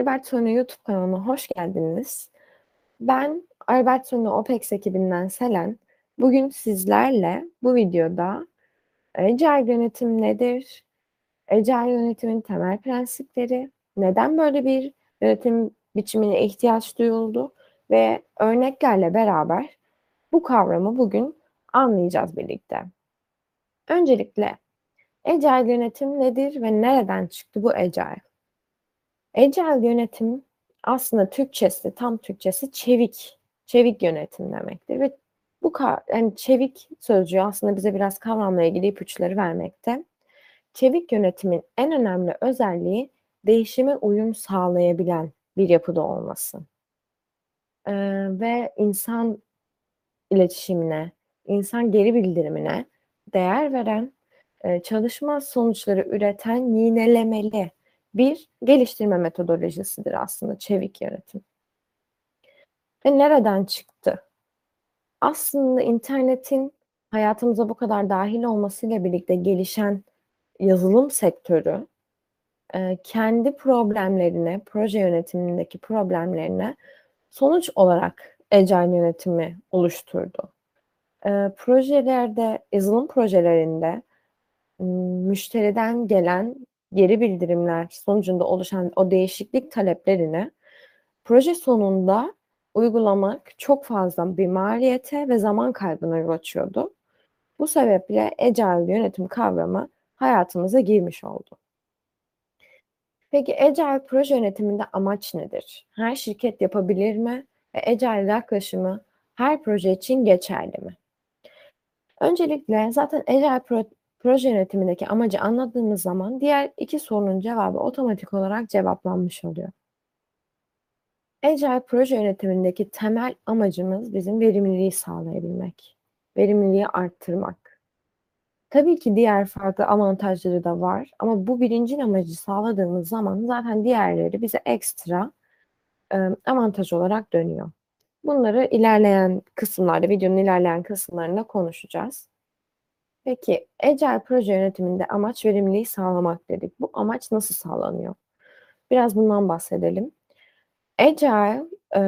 Albert Sonu YouTube kanalına hoş geldiniz. Ben Albert Sonu OPEX ekibinden Selen. Bugün sizlerle bu videoda Agile yönetim nedir? Agile yönetimin temel prensipleri, neden böyle bir yönetim biçimine ihtiyaç duyuldu ve örneklerle beraber bu kavramı bugün anlayacağız birlikte. Öncelikle Agile yönetim nedir ve nereden çıktı bu Agile? Agile yönetim aslında Türkçesi, tam Türkçesi çevik, çevik yönetim demektir ve bu yani çevik sözcüğü aslında bize biraz kavramla ilgili ipuçları vermekte. Çevik yönetimin en önemli özelliği değişime uyum sağlayabilen bir yapıda olması. Ee, ve insan iletişimine, insan geri bildirimine değer veren, e, çalışma sonuçları üreten yinelemeli bir geliştirme metodolojisidir aslında çevik yönetim. Ve nereden çıktı? Aslında internetin hayatımıza bu kadar dahil olmasıyla birlikte gelişen yazılım sektörü e, kendi problemlerine, proje yönetimindeki problemlerine sonuç olarak Agile yönetimi oluşturdu. E, projelerde, yazılım projelerinde müşteriden gelen geri bildirimler sonucunda oluşan o değişiklik taleplerini proje sonunda uygulamak çok fazla bir maliyete ve zaman kaybına yol açıyordu. Bu sebeple Agile yönetim kavramı hayatımıza girmiş oldu. Peki Agile proje yönetiminde amaç nedir? Her şirket yapabilir mi? Ve Agile yaklaşımı her proje için geçerli mi? Öncelikle zaten Agile proje yönetimindeki amacı anladığımız zaman diğer iki sorunun cevabı otomatik olarak cevaplanmış oluyor. Agile proje yönetimindeki temel amacımız bizim verimliliği sağlayabilmek, verimliliği arttırmak. Tabii ki diğer farklı avantajları da var ama bu birinci amacı sağladığımız zaman zaten diğerleri bize ekstra e, avantaj olarak dönüyor. Bunları ilerleyen kısımlarda, videonun ilerleyen kısımlarında konuşacağız. Peki Agile proje yönetiminde amaç verimliliği sağlamak dedik. Bu amaç nasıl sağlanıyor? Biraz bundan bahsedelim. Agile e,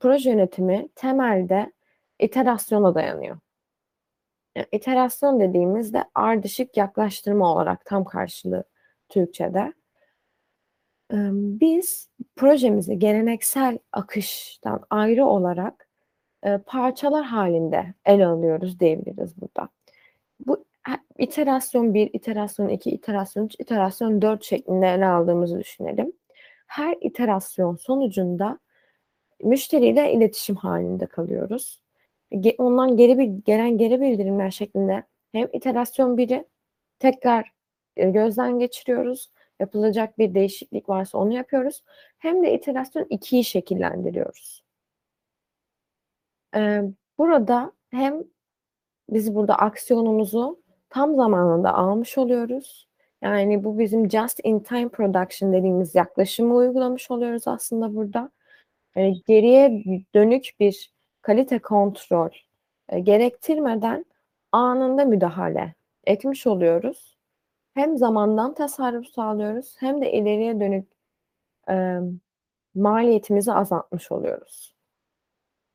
proje yönetimi temelde iterasyona dayanıyor. Yani iterasyon dediğimizde ardışık yaklaştırma olarak tam karşılığı Türkçe'de. E, biz projemizi geleneksel akıştan ayrı olarak e, parçalar halinde ele alıyoruz diyebiliriz burada bu iterasyon 1, iterasyon 2, iterasyon 3, iterasyon 4 şeklinde ele aldığımızı düşünelim. Her iterasyon sonucunda müşteriyle iletişim halinde kalıyoruz. Ondan geri bir, gelen geri bildirimler şeklinde hem iterasyon 1'i tekrar e, gözden geçiriyoruz. Yapılacak bir değişiklik varsa onu yapıyoruz. Hem de iterasyon 2'yi şekillendiriyoruz. Burada hem biz burada aksiyonumuzu tam zamanında almış oluyoruz. Yani bu bizim just in time production dediğimiz yaklaşımı uygulamış oluyoruz aslında burada. Yani geriye dönük bir kalite kontrol e, gerektirmeden anında müdahale etmiş oluyoruz. Hem zamandan tasarruf sağlıyoruz hem de ileriye dönük e, maliyetimizi azaltmış oluyoruz.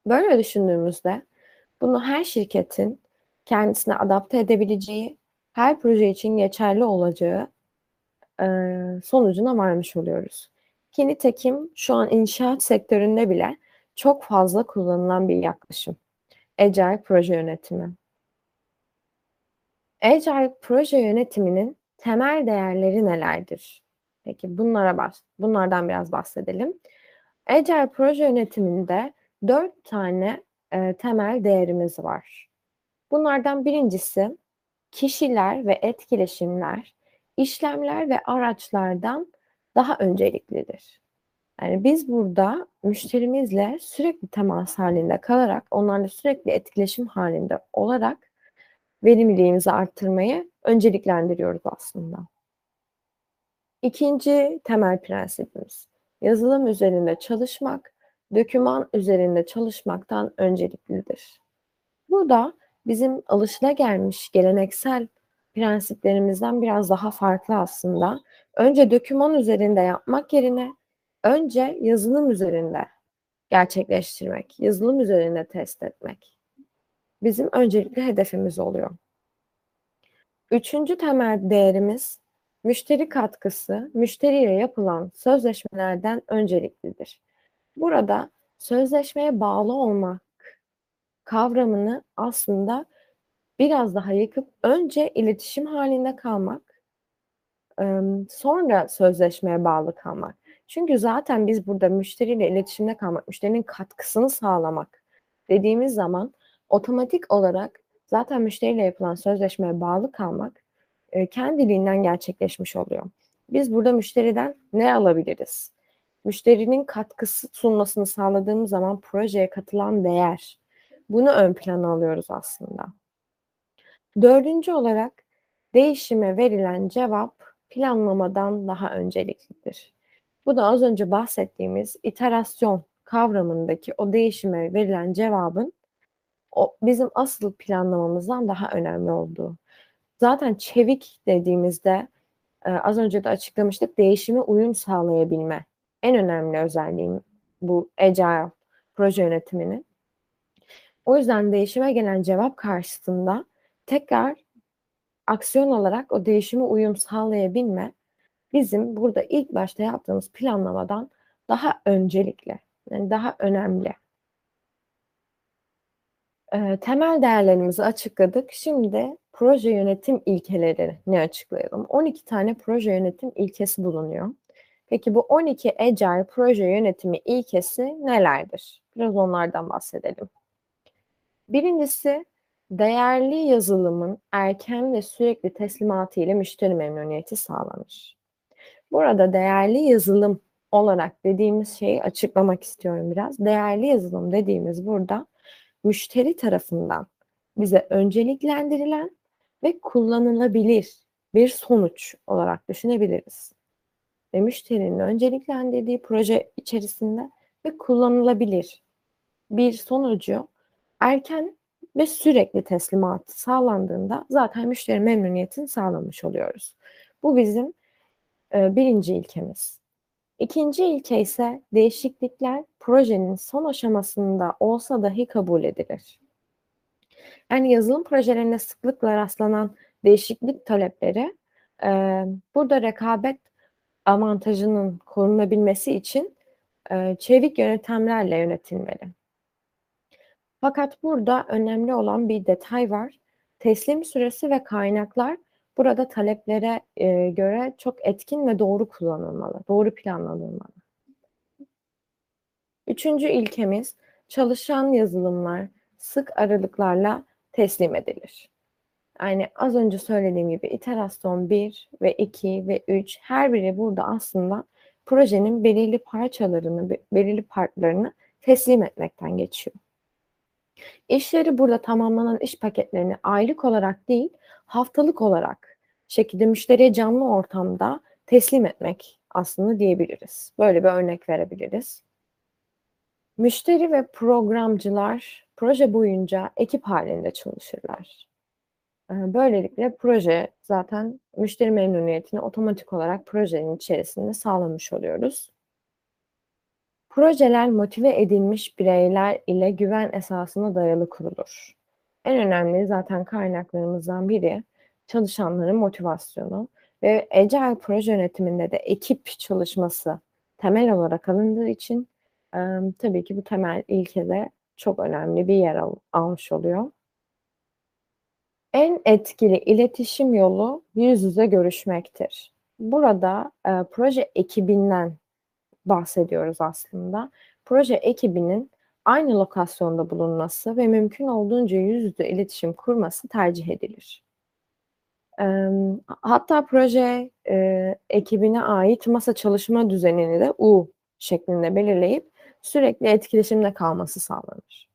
Böyle düşündüğümüzde bunu her şirketin kendisine adapte edebileceği, her proje için geçerli olacağı e, sonucuna varmış oluyoruz. Ki nitekim şu an inşaat sektöründe bile çok fazla kullanılan bir yaklaşım. Agile proje yönetimi. Agile proje yönetiminin temel değerleri nelerdir? Peki bunlara baş, bunlardan biraz bahsedelim. Agile proje yönetiminde dört tane e, temel değerimiz var. Bunlardan birincisi kişiler ve etkileşimler işlemler ve araçlardan daha önceliklidir. Yani biz burada müşterimizle sürekli temas halinde kalarak, onlarla sürekli etkileşim halinde olarak verimliliğimizi arttırmayı önceliklendiriyoruz aslında. İkinci temel prensibimiz yazılım üzerinde çalışmak, döküman üzerinde çalışmaktan önceliklidir. Bu da bizim alışılagelmiş geleneksel prensiplerimizden biraz daha farklı aslında. Önce döküman üzerinde yapmak yerine önce yazılım üzerinde gerçekleştirmek, yazılım üzerinde test etmek bizim öncelikli hedefimiz oluyor. Üçüncü temel değerimiz müşteri katkısı, müşteriyle yapılan sözleşmelerden önceliklidir. Burada sözleşmeye bağlı olmak kavramını aslında biraz daha yıkıp önce iletişim halinde kalmak, sonra sözleşmeye bağlı kalmak. Çünkü zaten biz burada müşteriyle iletişimde kalmak, müşterinin katkısını sağlamak dediğimiz zaman otomatik olarak zaten müşteriyle yapılan sözleşmeye bağlı kalmak kendiliğinden gerçekleşmiş oluyor. Biz burada müşteriden ne alabiliriz? Müşterinin katkısı sunmasını sağladığımız zaman projeye katılan değer. Bunu ön plana alıyoruz aslında. Dördüncü olarak değişime verilen cevap planlamadan daha önceliklidir. Bu da az önce bahsettiğimiz iterasyon kavramındaki o değişime verilen cevabın o bizim asıl planlamamızdan daha önemli olduğu. Zaten çevik dediğimizde e, az önce de açıklamıştık değişime uyum sağlayabilme. En önemli özelliğim bu agile proje yönetiminin. O yüzden değişime gelen cevap karşısında tekrar aksiyon olarak o değişime uyum sağlayabilme bizim burada ilk başta yaptığımız planlamadan daha öncelikli, yani daha önemli. Ee, temel değerlerimizi açıkladık. Şimdi proje yönetim ilkeleri ne açıklayalım? 12 tane proje yönetim ilkesi bulunuyor. Peki bu 12 Agile proje yönetimi ilkesi nelerdir? Biraz onlardan bahsedelim. Birincisi değerli yazılımın erken ve sürekli teslimatı ile müşteri memnuniyeti sağlanır. Burada değerli yazılım olarak dediğimiz şeyi açıklamak istiyorum biraz. Değerli yazılım dediğimiz burada müşteri tarafından bize önceliklendirilen ve kullanılabilir bir sonuç olarak düşünebiliriz. Ve müşterinin önceliklendirdiği proje içerisinde ve kullanılabilir bir sonucu erken ve sürekli teslimat sağlandığında zaten müşteri memnuniyetini sağlamış oluyoruz. Bu bizim e, birinci ilkemiz. İkinci ilke ise değişiklikler projenin son aşamasında olsa dahi kabul edilir. Yani yazılım projelerinde sıklıkla rastlanan değişiklik talepleri e, burada rekabet avantajının korunabilmesi için e, çevik yöntemlerle yönetilmeli. Fakat burada önemli olan bir detay var. Teslim süresi ve kaynaklar burada taleplere e, göre çok etkin ve doğru kullanılmalı, doğru planlanılmalı. Üçüncü ilkemiz çalışan yazılımlar sık aralıklarla teslim edilir. Yani az önce söylediğim gibi iterasyon 1 ve 2 ve 3 her biri burada aslında projenin belirli parçalarını, belirli partlarını teslim etmekten geçiyor. İşleri burada tamamlanan iş paketlerini aylık olarak değil, haftalık olarak şekilde müşteriye canlı ortamda teslim etmek aslında diyebiliriz. Böyle bir örnek verebiliriz. Müşteri ve programcılar proje boyunca ekip halinde çalışırlar. Ee, böylelikle proje zaten müşteri memnuniyetini otomatik olarak projenin içerisinde sağlamış oluyoruz. Projeler motive edilmiş bireyler ile güven esasına dayalı kurulur. En önemli zaten kaynaklarımızdan biri çalışanların motivasyonu ve Agile proje yönetiminde de ekip çalışması temel olarak alındığı için tabii ki bu temel ilkede çok önemli bir yer al almış oluyor. En etkili iletişim yolu yüz yüze görüşmektir. Burada e, proje ekibinden bahsediyoruz aslında. Proje ekibinin aynı lokasyonda bulunması ve mümkün olduğunca yüz yüze iletişim kurması tercih edilir. hatta proje e, ekibine ait masa çalışma düzenini de U şeklinde belirleyip sürekli etkileşimde kalması sağlanır.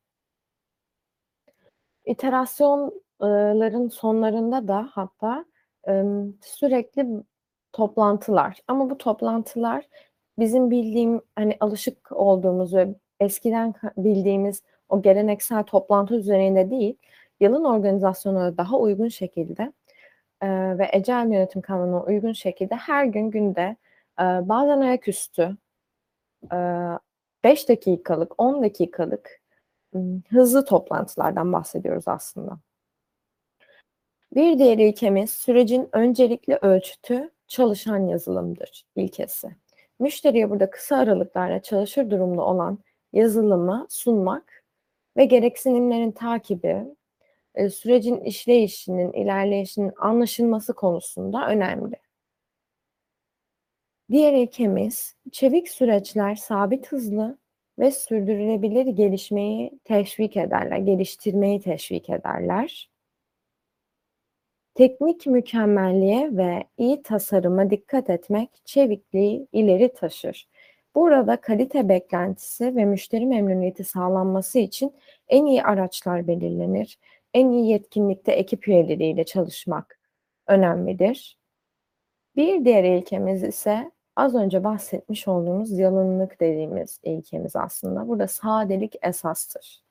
İterasyonların sonlarında da hatta sürekli toplantılar ama bu toplantılar bizim bildiğim hani alışık olduğumuz ve eskiden bildiğimiz o geleneksel toplantı düzeninde değil, yılın organizasyonuna daha uygun şekilde e, ve ecel yönetim kanununa uygun şekilde her gün günde e, bazen ayaküstü, 5 dakikalık, 10 dakikalık hızlı toplantılardan bahsediyoruz aslında. Bir diğer ilkemiz sürecin öncelikli ölçütü çalışan yazılımdır ilkesi. Müşteriye burada kısa aralıklarla çalışır durumda olan yazılımı sunmak ve gereksinimlerin takibi, e, sürecin işleyişinin, ilerleyişinin anlaşılması konusunda önemli. Diğer ilkemiz, çevik süreçler sabit hızlı ve sürdürülebilir gelişmeyi teşvik ederler, geliştirmeyi teşvik ederler. Teknik mükemmelliğe ve iyi tasarıma dikkat etmek çevikliği ileri taşır. Burada kalite beklentisi ve müşteri memnuniyeti sağlanması için en iyi araçlar belirlenir. En iyi yetkinlikte ekip üyeleriyle çalışmak önemlidir. Bir diğer ilkemiz ise az önce bahsetmiş olduğumuz yalınlık dediğimiz ilkemiz aslında. Burada sadelik esastır.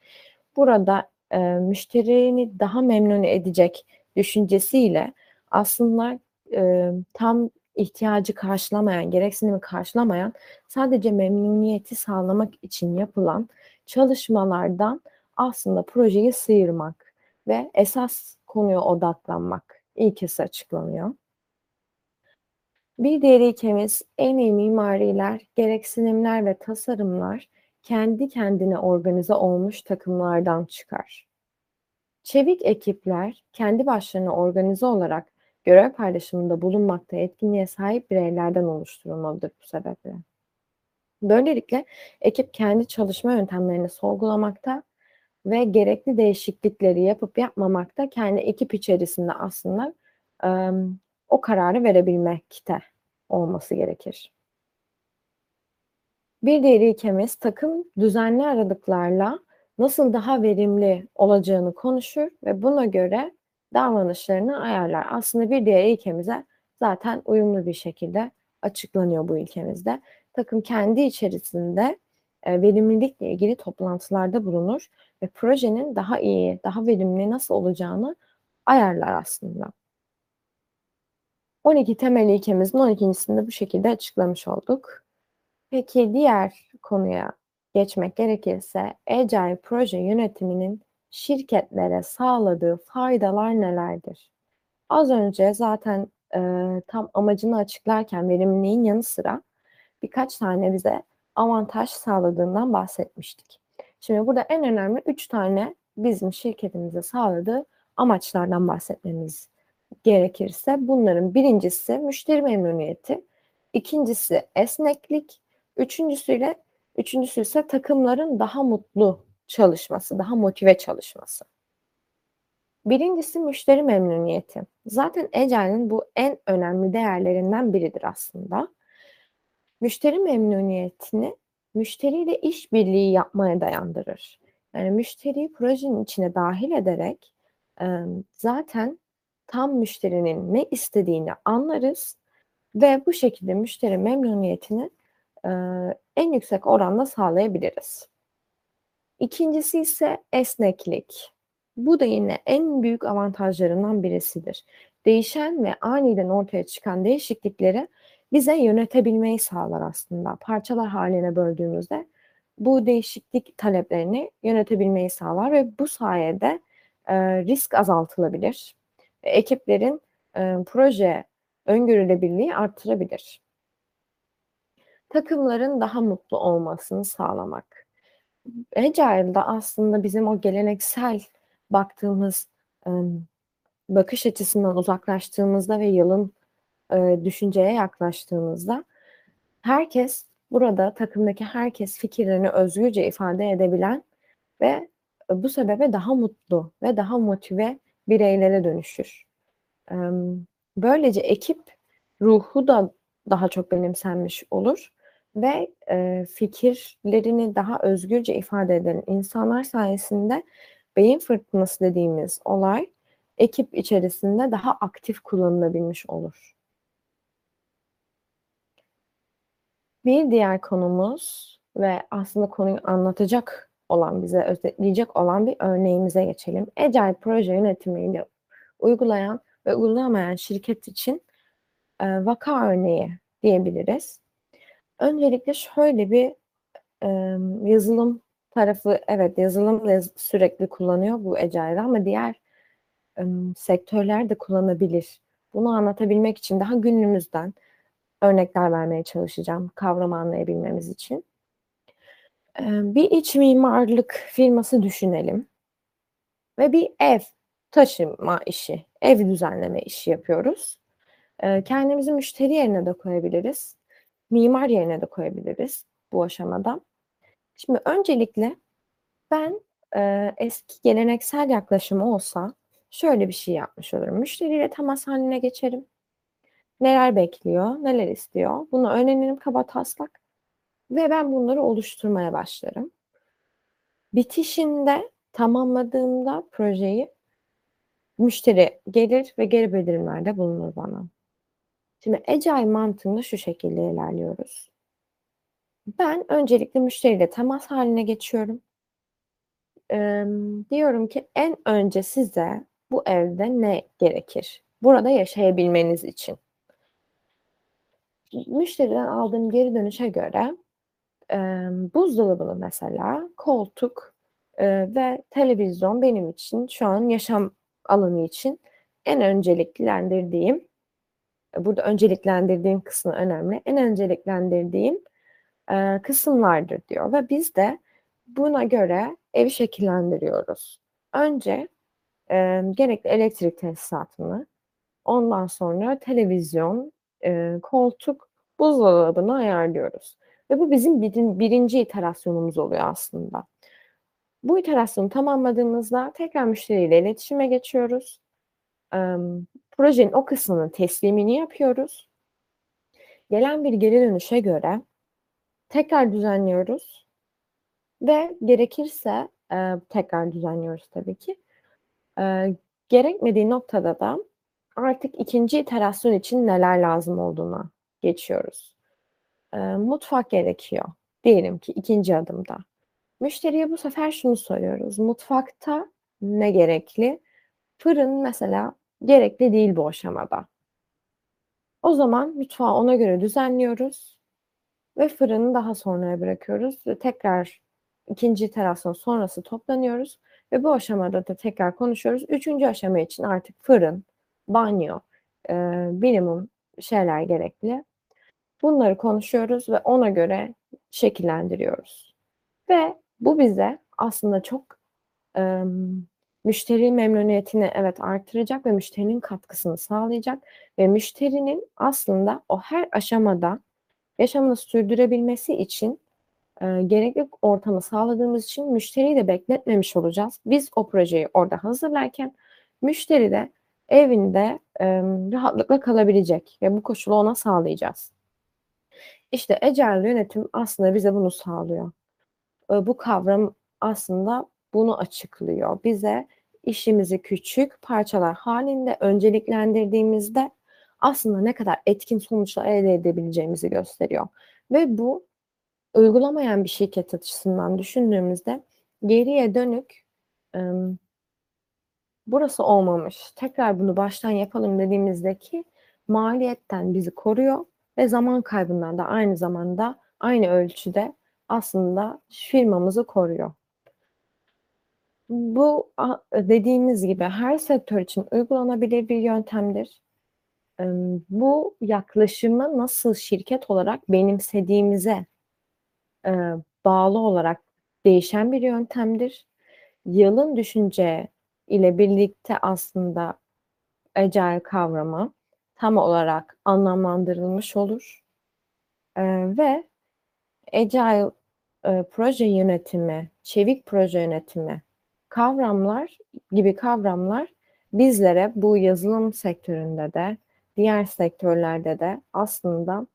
Burada e, müşterini daha memnun edecek düşüncesiyle aslında e, tam ihtiyacı karşılamayan, gereksinimi karşılamayan sadece memnuniyeti sağlamak için yapılan çalışmalardan aslında projeyi sıyırmak ve esas konuya odaklanmak ilkesi açıklanıyor. Bir diğer ilkemiz en iyi mimariler, gereksinimler ve tasarımlar kendi kendine organize olmuş takımlardan çıkar. Çevik ekipler kendi başlarına organize olarak görev paylaşımında bulunmakta etkinliğe sahip bireylerden oluşturulmalıdır bu sebeple. Böylelikle ekip kendi çalışma yöntemlerini sorgulamakta ve gerekli değişiklikleri yapıp yapmamakta kendi ekip içerisinde aslında um, o kararı verebilmekte olması gerekir. Bir diğer ilkemiz takım düzenli aralıklarla nasıl daha verimli olacağını konuşur ve buna göre davranışlarını ayarlar. Aslında bir diğer ilkemize zaten uyumlu bir şekilde açıklanıyor bu ilkemizde. Takım kendi içerisinde e, verimlilikle ilgili toplantılarda bulunur ve projenin daha iyi, daha verimli nasıl olacağını ayarlar aslında. 12 temel ilkemizin 12.sini de bu şekilde açıklamış olduk. Peki diğer konuya geçmek gerekirse Agile proje yönetiminin şirketlere sağladığı faydalar nelerdir? Az önce zaten e, tam amacını açıklarken verimliliğin yanı sıra birkaç tane bize avantaj sağladığından bahsetmiştik. Şimdi burada en önemli üç tane bizim şirketimize sağladığı amaçlardan bahsetmemiz gerekirse bunların birincisi müşteri memnuniyeti, ikincisi esneklik, üçüncüsüyle üçüncüsü ise takımların daha mutlu çalışması, daha motive çalışması. Birincisi müşteri memnuniyeti. Zaten Agile'in bu en önemli değerlerinden biridir aslında. Müşteri memnuniyetini müşteriyle işbirliği yapmaya dayandırır. Yani müşteriyi projenin içine dahil ederek zaten tam müşterinin ne istediğini anlarız ve bu şekilde müşteri memnuniyetini en yüksek oranda sağlayabiliriz. İkincisi ise esneklik. Bu da yine en büyük avantajlarından birisidir. Değişen ve aniden ortaya çıkan değişiklikleri bize yönetebilmeyi sağlar aslında. Parçalar haline böldüğümüzde bu değişiklik taleplerini yönetebilmeyi sağlar ve bu sayede e, risk azaltılabilir. E, ekiplerin e, proje öngörülebilirliği arttırabilir. Takımların daha mutlu olmasını sağlamak. Agile'da aslında bizim o geleneksel baktığımız bakış açısından uzaklaştığımızda ve yılın düşünceye yaklaştığımızda herkes burada takımdaki herkes fikirlerini özgürce ifade edebilen ve bu sebebe daha mutlu ve daha motive bireylere dönüşür. Böylece ekip ruhu da daha çok benimsenmiş olur ve e, fikirlerini daha özgürce ifade eden insanlar sayesinde beyin fırtınası dediğimiz olay ekip içerisinde daha aktif kullanılabilmiş olur. Bir diğer konumuz ve aslında konuyu anlatacak olan, bize özetleyecek olan bir örneğimize geçelim. Agile proje yönetimiyle uygulayan ve uygulamayan şirket için e, vaka örneği diyebiliriz. Öncelikle şöyle bir, emm, yazılım tarafı evet, yazılım yaz sürekli kullanıyor bu Agile'da ama diğer, ımm, sektörler de kullanabilir. Bunu anlatabilmek için daha günümüzden örnekler vermeye çalışacağım kavramı anlayabilmemiz için. Eee, bir iç mimarlık firması düşünelim ve bir ev taşıma işi, ev düzenleme işi yapıyoruz. Eee, kendimizi müşteri yerine de koyabiliriz, mimar yerine de koyabiliriz bu aşamada. Şimdi öncelikle ben, eee, eski geleneksel yaklaşım olsa şöyle bir şey yapmış olurum. Müşteriyle temas hâline geçerim. Neler bekliyor, neler istiyor bunu öğrenirim kabataslak ve ben bunları oluşturmaya başlarım. Bitişinde tamamladığımda projeyi müşteri gelir ve geri bildirimlerde bulunur bana. Şimdi Agile mantığında şu şekilde ilerliyoruz. Ben öncelikle müşteriyle temas hâline geçiyorum. Emm, diyorum ki en önce size bu evde ne gerekir? Burada yaşayabilmeniz için. Müşteriden aldığım geri dönüşe göre, emm, buzdolabını mesela, koltuk, eee, ve televizyon benim için şu an yaşam alanı için en önceliklendirdiğim, burada önceliklendirdiğim kısmı önemli, en önceliklendirdiğim, eee, kısımlardır diyor ve biz de buna göre evi şekillendiriyoruz. Önce, emm, gerekli elektrik tesisatını, ondan sonra televizyon, eee, koltuk, buzdolabını ayarlıyoruz ve bu bizim birin 1'inci iterasyonumuz oluyor aslında. Bu iterasyonu tamamladığımızda tekrar müşteriyle iletişime geçiyoruz. Projenin o kısmının teslimini yapıyoruz. Gelen bir geri dönüşe göre tekrar düzenliyoruz ve gerekirse, eee, tekrar düzenliyoruz tabii ki. Eee, gerekmediği noktada da artık 2'nci iterasyon için neler lazım olduğuna geçiyoruz. Eee, mutfak gerekiyor diyelim ki 2'nci adımda. Müşteriye bu sefer şunu soruyoruz: Mutfakta ne gerekli? Fırın mesela gerekli değil bu aşamada. O zaman mutfağı ona göre düzenliyoruz ve fırını daha sonraya bırakıyoruz tekrar 2'nci iterasyon sonrası toplanıyoruz ve bu aşamada da tekrar konuşuyoruz. 3'üncü aşama için artık fırın, banyo, eee, minimum şeyler gerekli. Bunları konuşuyoruz ve ona göre şekillendiriyoruz ve bu bize aslında çok, emm, müşteri memnuniyetini evet artıracak ve müşterinin katkısını sağlayacak ve müşterinin aslında o her aşamada yaşamını sürdürebilmesi için, eee, gerekli ortamı sağladığımız için müşteriyi de bekletmemiş olacağız. Biz o projeyi orada hazırlarken müşteri de evinde, emm, rahatlıkla kalabilecek ve bu koşulu ona sağlayacağız. İşte Agile yönetim aslında bize bunu sağlıyor. Eee, bu kavram aslında bunu açıklıyor. Bize işimizi küçük parçalar hâlinde önceliklendirdiğimizde aslında ne kadar etkin sonuçlar elde edebileceğimizi gösteriyor ve bu uygulamayan bir şirket açısından düşündüğümüzde geriye dönük, emm burası olmamış, tekrar bunu baştan yapalım dediğimizdeki maliyetten bizi koruyor ve zaman kaybından da aynı zamanda aynı ölçüde aslında firmamızı koruyor. Bu dediğimiz gibi her sektör için uygulanabilir bir yöntemdir. Bu yaklaşımı nasıl şirket olarak benimsediğimize, bağlı olarak değişen bir yöntemdir. Yalın düşünce ile birlikte aslında Agile kavramı tam olarak anlamlandırılmış olur. Ve Agile, proje yönetimi, çevik proje yönetimi kavramlar gibi kavramlar bizlere bu yazılım sektöründe de diğer sektörlerde de aslında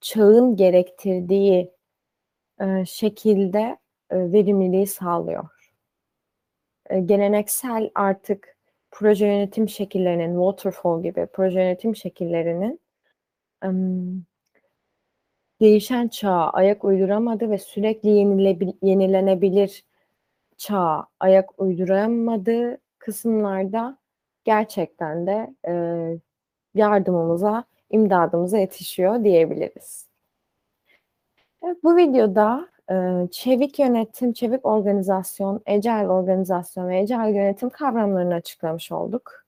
çağın gerektirdiği, eee, şekilde, eee, verimliliği sağlıyor. Eee, geleneksel artık proje yönetim şekillerinin waterfall gibi proje yönetim şekillerinin, değişen çağa ayak uyduramadı ve sürekli yenilenebilir çağa ayak uyduramadığı kısımlarda gerçekten de, eee, yardımımıza, imdadımıza yetişiyor diyebiliriz. Evet, bu videoda e, çevik yönetim, çevik organizasyon, agile organizasyon ve agile yönetim kavramlarını açıklamış olduk.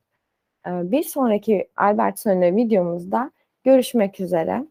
E, bir sonraki Albert Sönne videomuzda görüşmek üzere.